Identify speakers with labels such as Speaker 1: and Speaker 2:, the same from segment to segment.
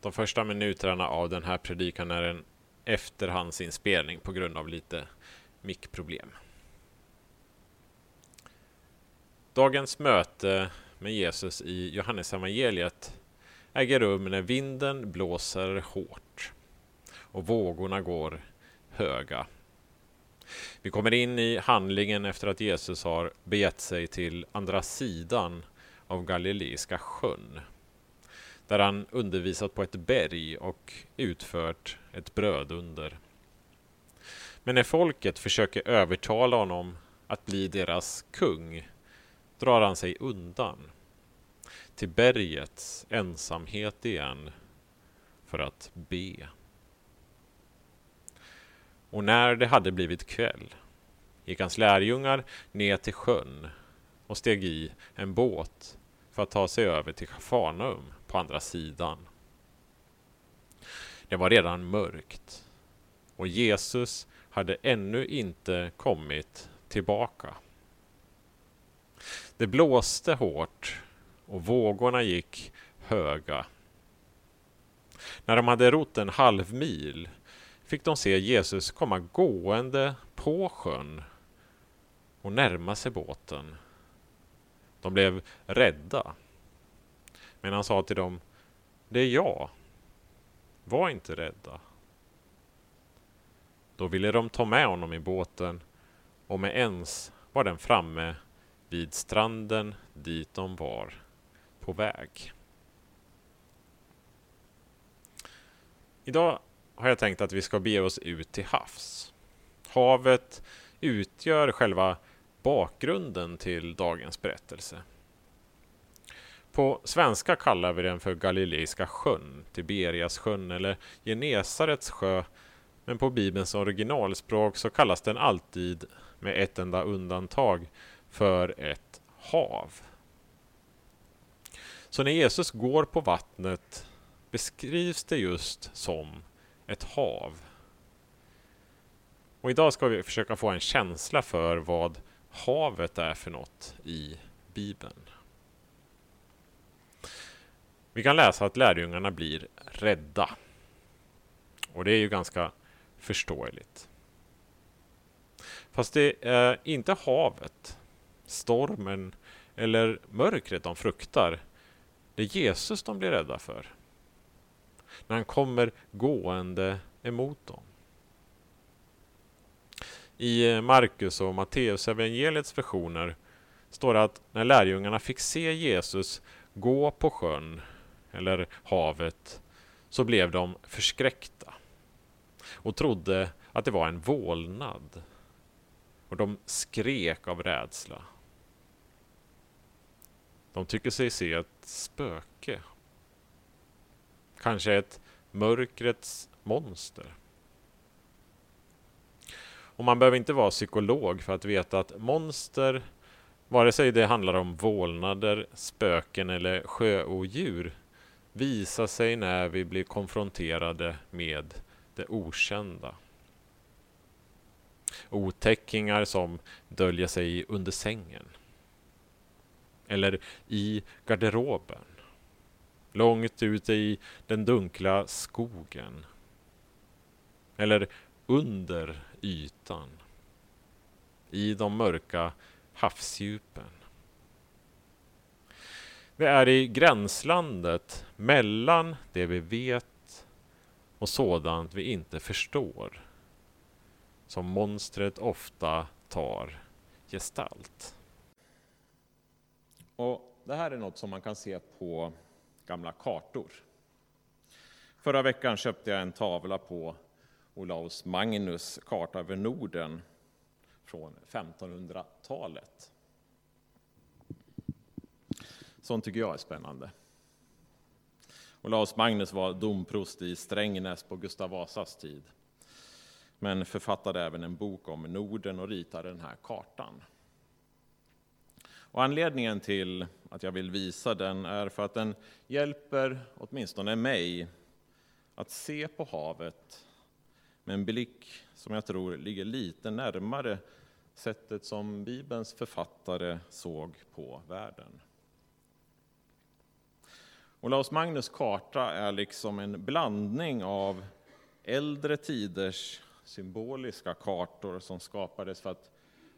Speaker 1: De första minuterna av den här predikan är en efterhandsinspelning på grund av lite mickproblem. Dagens möte med Jesus i Johannesevangeliet äger rum när vinden blåser hårt och vågorna går höga. Vi kommer in i handlingen efter att Jesus har begett sig till andra sidan av Galileiska sjön där han undervisat på ett berg och utfört ett brödunder. Men när folket försöker övertala honom att bli deras kung drar han sig undan till bergets ensamhet igen för att be. Och när det hade blivit kväll gick hans lärjungar ner till sjön och steg i en båt för att ta sig över till Kafarnaum på andra sidan. Det var redan mörkt och Jesus hade ännu inte kommit tillbaka. Det blåste hårt och vågorna gick höga. När de hade rott en halv mil fick de se Jesus komma gående på sjön och närma sig båten. De blev rädda. Men han sa till dem, det är jag. Var inte rädda. Då ville de ta med honom i båten och med ens var den framme vid stranden dit de var på väg. Idag har jag tänkt att vi ska bege oss ut till havs. Havet utgör själva bakgrunden till dagens berättelse. På svenska kallar vi den för Galileiska sjön, Tiberias sjön eller Genesarets sjö. Men på Bibelns originalspråk så kallas den alltid, med ett enda undantag, för ett hav. Så när Jesus går på vattnet beskrivs det just som ett hav. Och idag ska vi försöka få en känsla för vad havet är för något i Bibeln. Vi kan läsa att lärjungarna blir rädda. Och det är ju ganska förståeligt. Fast det är inte havet, stormen eller mörkret de fruktar. Det är Jesus de blir rädda för. När han kommer gående emot dem. I Markus och Matteus evangeliets versioner står det att när lärjungarna fick se Jesus gå på sjön eller havet så blev de förskräckta och trodde att det var en vålnad. Och de skrek av rädsla. De tycker sig se ett spöke. Kanske ett mörkrets monster. Och man behöver inte vara psykolog för att veta att monster, vare sig det handlar om vålnader, spöken eller sjöodjur, visar sig när vi blir konfronterade med det okända. Otäckingar som döljer sig under sängen. Eller i garderoben. Långt ute i den dunkla skogen. Eller under ytan. I de mörka havsdjupen. Vi är i gränslandet mellan det vi vet och sådant vi inte förstår. Som monstret ofta tar gestalt. Och Det här är något som man kan se på gamla kartor. Förra veckan köpte jag en tavla på Olaus Magnus karta över Norden från 1500-talet. Sånt tycker jag är spännande. Olaus Magnus var domprost i Strängnäs på Gustav Vasas tid. Men författade även en bok om Norden och ritade den här kartan. Och anledningen till att jag vill visa den är för att den hjälper åtminstone mig att se på havet med en blick som jag tror ligger lite närmare sättet som Bibelns författare såg på världen. Olaus Magnus karta är liksom en blandning av äldre tiders symboliska kartor som skapades för att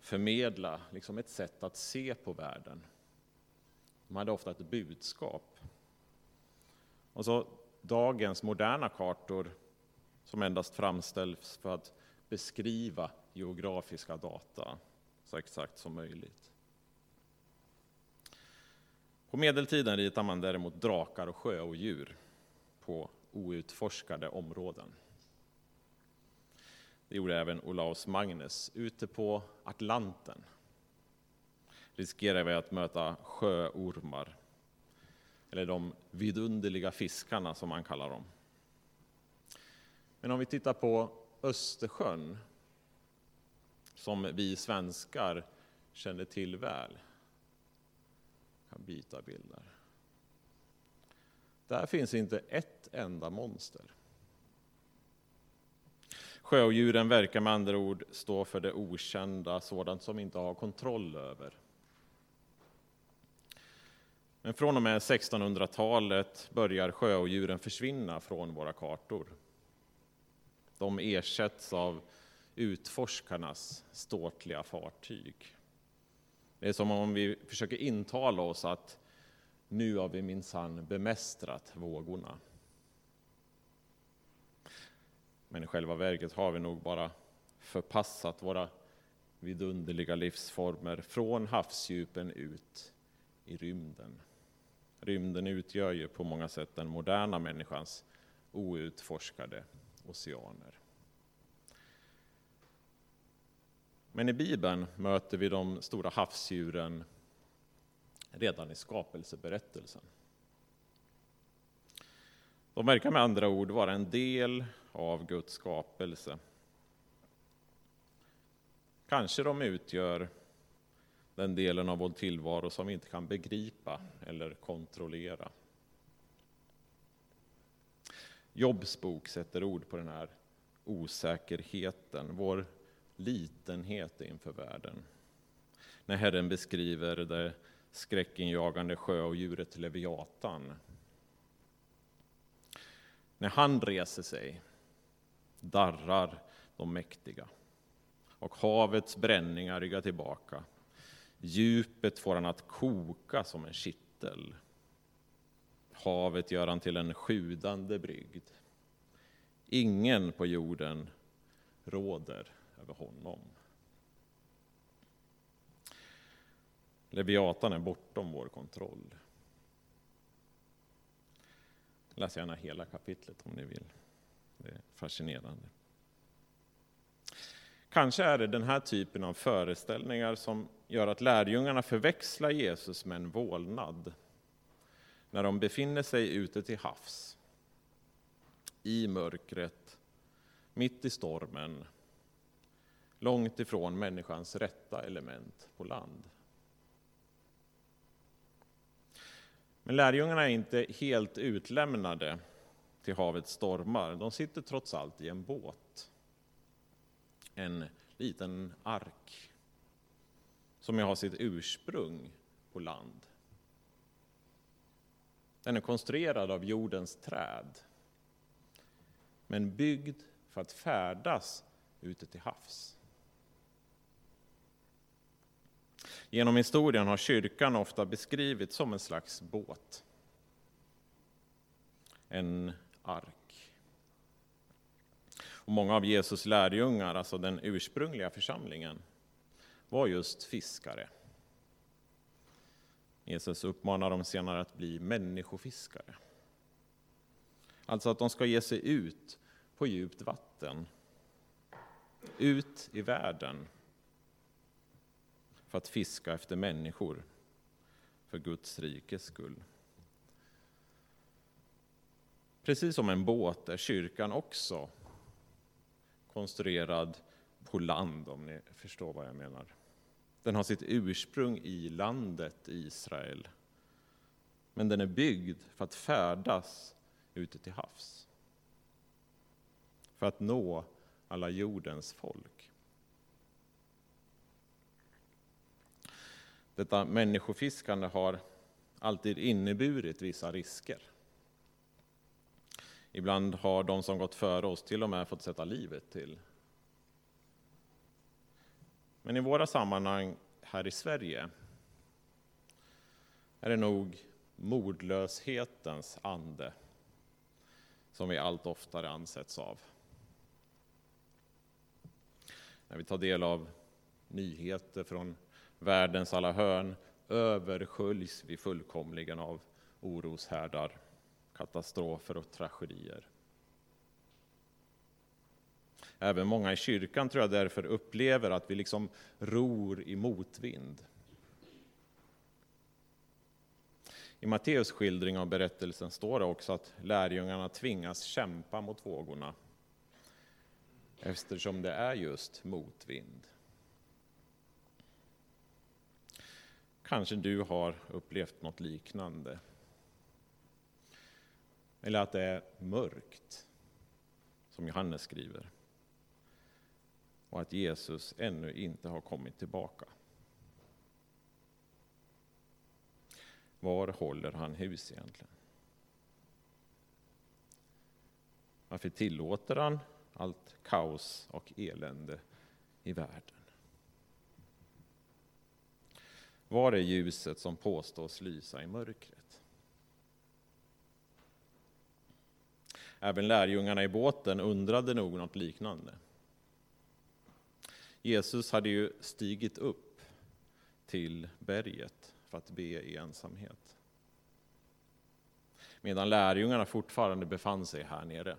Speaker 1: förmedla liksom ett sätt att se på världen. De hade ofta ett budskap. Och så dagens moderna kartor som endast framställs för att beskriva geografiska data så exakt som möjligt. På medeltiden ritar man däremot drakar och sjöodjur på outforskade områden. Det gjorde även Olaus Magnus ute på Atlanten. Riskerar vi att möta sjöormar, eller de vidunderliga fiskarna som man kallar dem. Men om vi tittar på Östersjön, som vi svenskar känner till väl. Kan byta bilder. Där finns inte ett enda monster. Sjöodjuren verkar med andra ord stå för det okända, sådant som vi inte har kontroll över. Men från och med 1600-talet börjar sjöodjuren försvinna från våra kartor. De ersätts av utforskarnas ståtliga fartyg. Det är som om vi försöker intala oss att nu har vi minsann bemästrat vågorna. Men i själva verket har vi nog bara förpassat våra vidunderliga livsformer från havsdjupen ut i rymden. Rymden utgör ju på många sätt den moderna människans outforskade oceaner. Men i Bibeln möter vi de stora havsdjuren redan i skapelseberättelsen. De verkar med andra ord vara en del av Guds skapelse. Kanske de utgör den delen av vår tillvaro som vi inte kan begripa eller kontrollera. Jobs bok sätter ord på den här osäkerheten, vår litenhet inför världen. När Herren beskriver det skräckinjagande sjöodjuret Leviatan. När han reser sig darrar de mäktiga och havets bränningar ryggar tillbaka. Djupet får han att koka som en kittel. Havet gör han till en sjudande brygd. Ingen på jorden råder över honom. Leviatan är bortom vår kontroll. Läs gärna hela kapitlet om ni vill. Det är fascinerande. Kanske är det den här typen av föreställningar som gör att lärjungarna förväxlar Jesus med en vålnad när de befinner sig ute till havs, i mörkret, mitt i stormen, långt ifrån människans rätta element på land. Men lärjungarna är inte helt utlämnade till havets stormar. De sitter trots allt i en båt. En liten ark som har sitt ursprung på land. Den är konstruerad av jordens träd men byggd för att färdas ute till havs. Genom historien har kyrkan ofta beskrivits som en slags båt. En ark. Och många av Jesus lärjungar, alltså den ursprungliga församlingen, var just fiskare. Jesus uppmanar dem senare att bli människofiskare. Alltså att de ska ge sig ut på djupt vatten, ut i världen för att fiska efter människor för Guds rikes skull. Precis som en båt är kyrkan också konstruerad på land, om ni förstår vad jag menar. Den har sitt ursprung i landet Israel. Men den är byggd för att färdas ute till havs. För att nå alla jordens folk. Detta människofiskande har alltid inneburit vissa risker. Ibland har de som gått före oss till och med fått sätta livet till. Men i våra sammanhang här i Sverige är det nog modlöshetens ande som vi allt oftare ansätts av. När vi tar del av nyheter från världens alla hörn översköljs vi fullkomligen av oroshärdar, katastrofer och tragedier. Även många i kyrkan tror jag därför upplever att vi liksom ror i motvind. I Matteus skildring av berättelsen står det också att lärjungarna tvingas kämpa mot vågorna eftersom det är just motvind. Kanske du har upplevt något liknande. Eller att det är mörkt, som Johannes skriver. Och att Jesus ännu inte har kommit tillbaka. Var håller han hus egentligen? Varför tillåter han allt kaos och elände i världen? Var är ljuset som påstås lysa i mörkret? Även lärjungarna i båten undrade nog något liknande. Jesus hade ju stigit upp till berget för att be i ensamhet. Medan lärjungarna fortfarande befann sig här nere.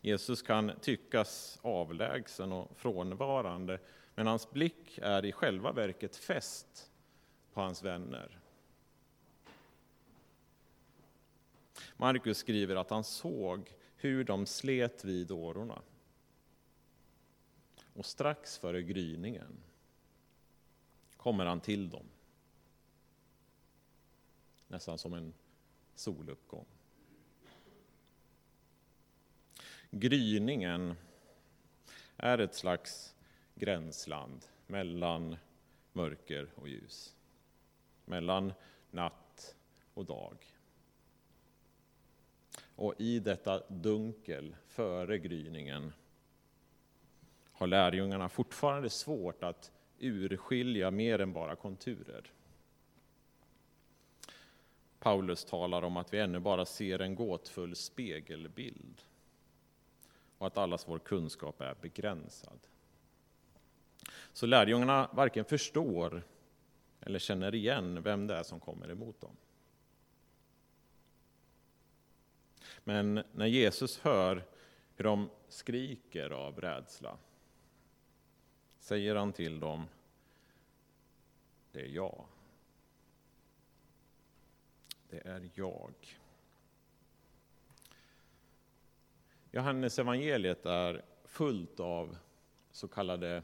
Speaker 1: Jesus kan tyckas avlägsen och frånvarande men hans blick är i själva verket fäst på hans vänner. Markus skriver att han såg hur de slet vid årorna. Och strax före gryningen kommer han till dem. Nästan som en soluppgång. Gryningen är ett slags gränsland mellan mörker och ljus. Mellan natt och dag. Och i detta dunkel före gryningen har lärjungarna fortfarande svårt att urskilja mer än bara konturer. Paulus talar om att vi ännu bara ser en gåtfull spegelbild och att allas vår kunskap är begränsad. Så lärjungarna varken förstår eller känner igen vem det är som kommer emot dem. Men när Jesus hör hur de skriker av rädsla säger han till dem, det är jag. Det är jag. Johannes evangeliet är fullt av så kallade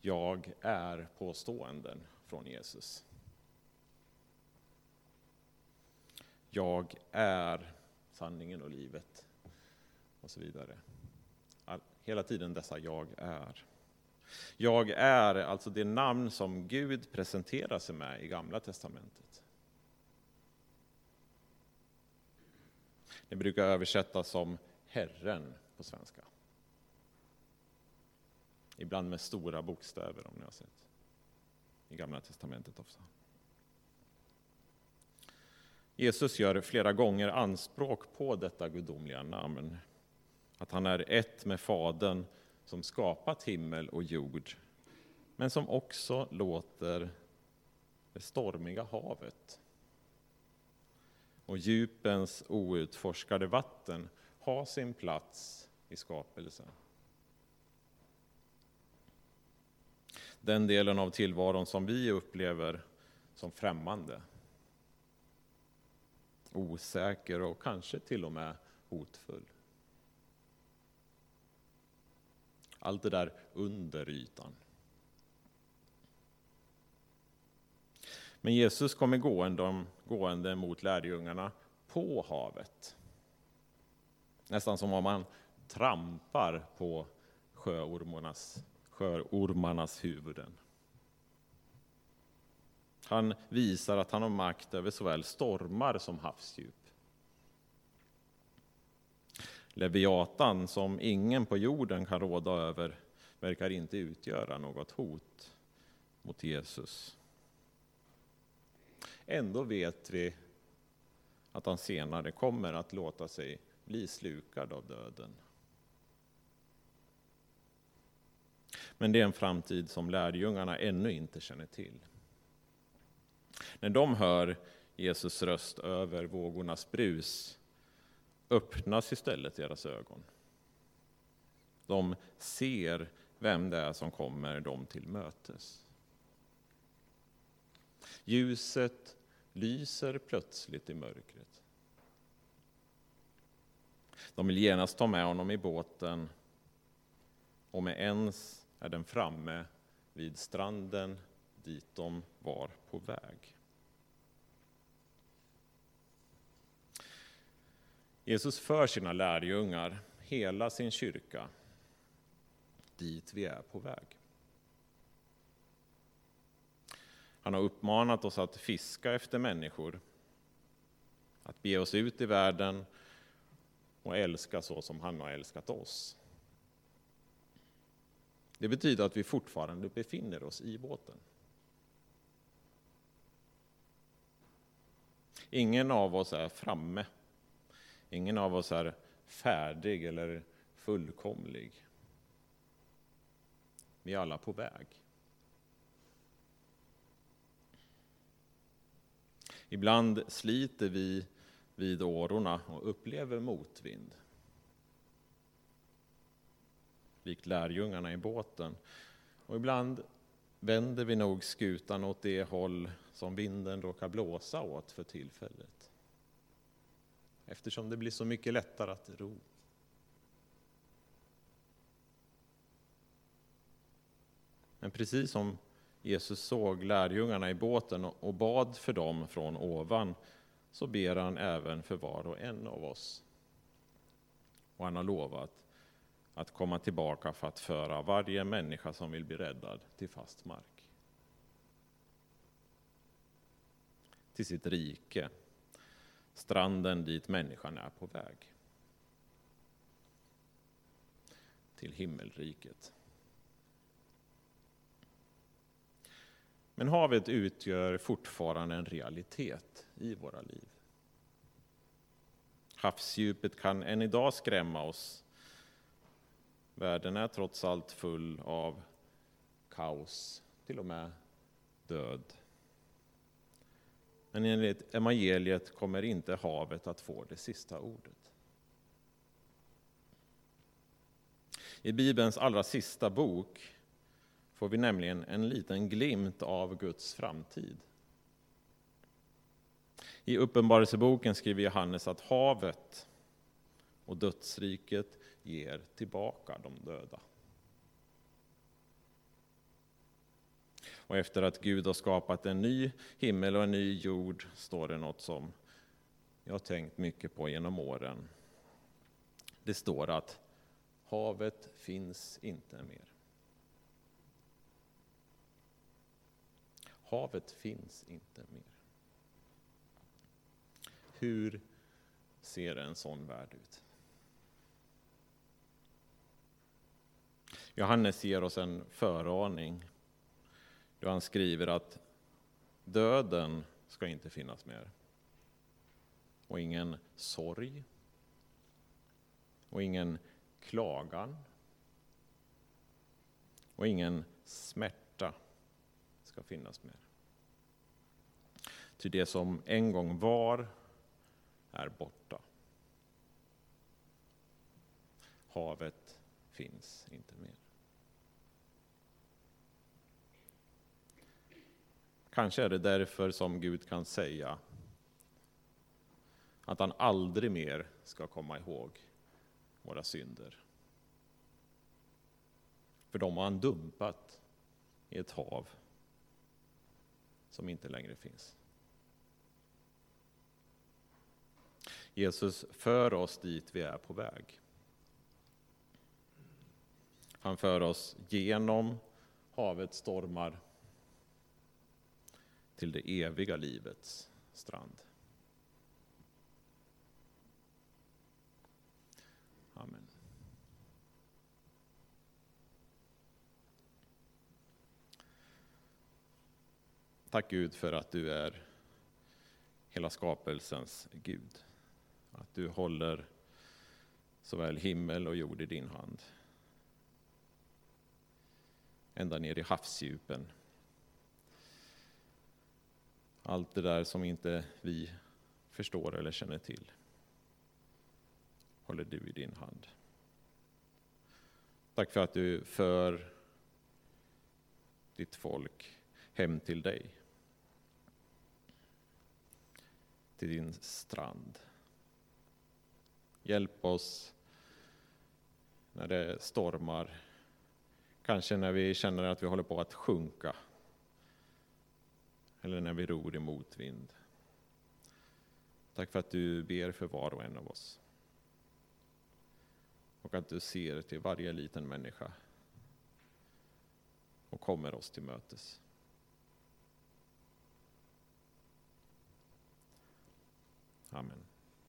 Speaker 1: jag är påståenden från Jesus. Jag är sanningen och livet och så vidare. hela tiden dessa jag är. Jag är alltså det namn som Gud presenterar sig med i Gamla testamentet. Det brukar översättas som Herren på svenska. Ibland med stora bokstäver om ni har sett. I Gamla Testamentet också. Jesus gör flera gånger anspråk på detta gudomliga namn. Att han är ett med Fadern som skapat himmel och jord, men som också låter det stormiga havet och djupens outforskade vatten ha sin plats i skapelsen. Den delen av tillvaron som vi upplever som främmande, osäker och kanske till och med hotfull. Allt det där under ytan. Men Jesus kommer gående, gående mot lärjungarna på havet. Nästan som om man trampar på sjöormarnas, sjöormarnas huvuden. Han visar att han har makt över såväl stormar som havsdjup. Leviatan, som ingen på jorden kan råda över, verkar inte utgöra något hot mot Jesus. Ändå vet vi att han senare kommer att låta sig bli slukad av döden. Men det är en framtid som lärjungarna ännu inte känner till. När de hör Jesus röst över vågornas brus öppnas istället deras ögon. De ser vem det är som kommer dem till mötes. Ljuset lyser plötsligt i mörkret. De vill genast ta med honom i båten och med ens är den framme vid stranden dit de var på väg. Jesus för sina lärjungar, hela sin kyrka, dit vi är på väg. Han har uppmanat oss att fiska efter människor, att bege oss ut i världen och älska så som han har älskat oss. Det betyder att vi fortfarande befinner oss i båten. Ingen av oss är framme. Ingen av oss är färdig eller fullkomlig. Vi är alla på väg. Ibland sliter vi vid årorna och upplever motvind. Likt lärjungarna i båten. Och ibland vänder vi nog skutan åt det håll som vinden råkar blåsa åt för tillfället. Eftersom det blir så mycket lättare att ro. Men precis som Jesus såg lärjungarna i båten och bad för dem från ovan, så ber han även för var och en av oss. Och han har lovat att komma tillbaka för att föra varje människa som vill bli räddad till fast mark. Till sitt rike, stranden dit människan är på väg. Till himmelriket. Men havet utgör fortfarande en realitet i våra liv. Havsdjupet kan än idag skrämma oss. Världen är trots allt full av kaos, till och med död. Men enligt evangeliet kommer inte havet att få det sista ordet. I Bibelns allra sista bok får vi nämligen en liten glimt av Guds framtid. I Uppenbarelseboken skriver Johannes att havet och dödsriket ger tillbaka de döda. Och efter att Gud har skapat en ny himmel och en ny jord står det något som jag har tänkt mycket på genom åren. Det står att havet finns inte mer. Havet finns inte mer. Hur ser en sån värld ut? Johannes ger oss en föraning då han skriver att döden ska inte finnas mer. Och ingen sorg. Och ingen klagan. Och ingen smärta ska finnas mer. Ty det som en gång var är borta. Havet finns inte mer. Kanske är det därför som Gud kan säga att han aldrig mer ska komma ihåg våra synder. För de har han dumpat i ett hav som inte längre finns. Jesus för oss dit vi är på väg. Han för oss genom havets stormar till det eviga livets strand. Amen. Tack Gud för att du är hela skapelsens Gud. Att du håller såväl himmel och jord i din hand. Ända ner i havsdjupen. Allt det där som inte vi förstår eller känner till håller du i din hand. Tack för att du för ditt folk hem till dig. Till din strand. Hjälp oss när det stormar. Kanske när vi känner att vi håller på att sjunka. Eller när vi ror i motvind. Tack för att du ber för var och en av oss. Och att du ser till varje liten människa och kommer oss till mötes. Amen.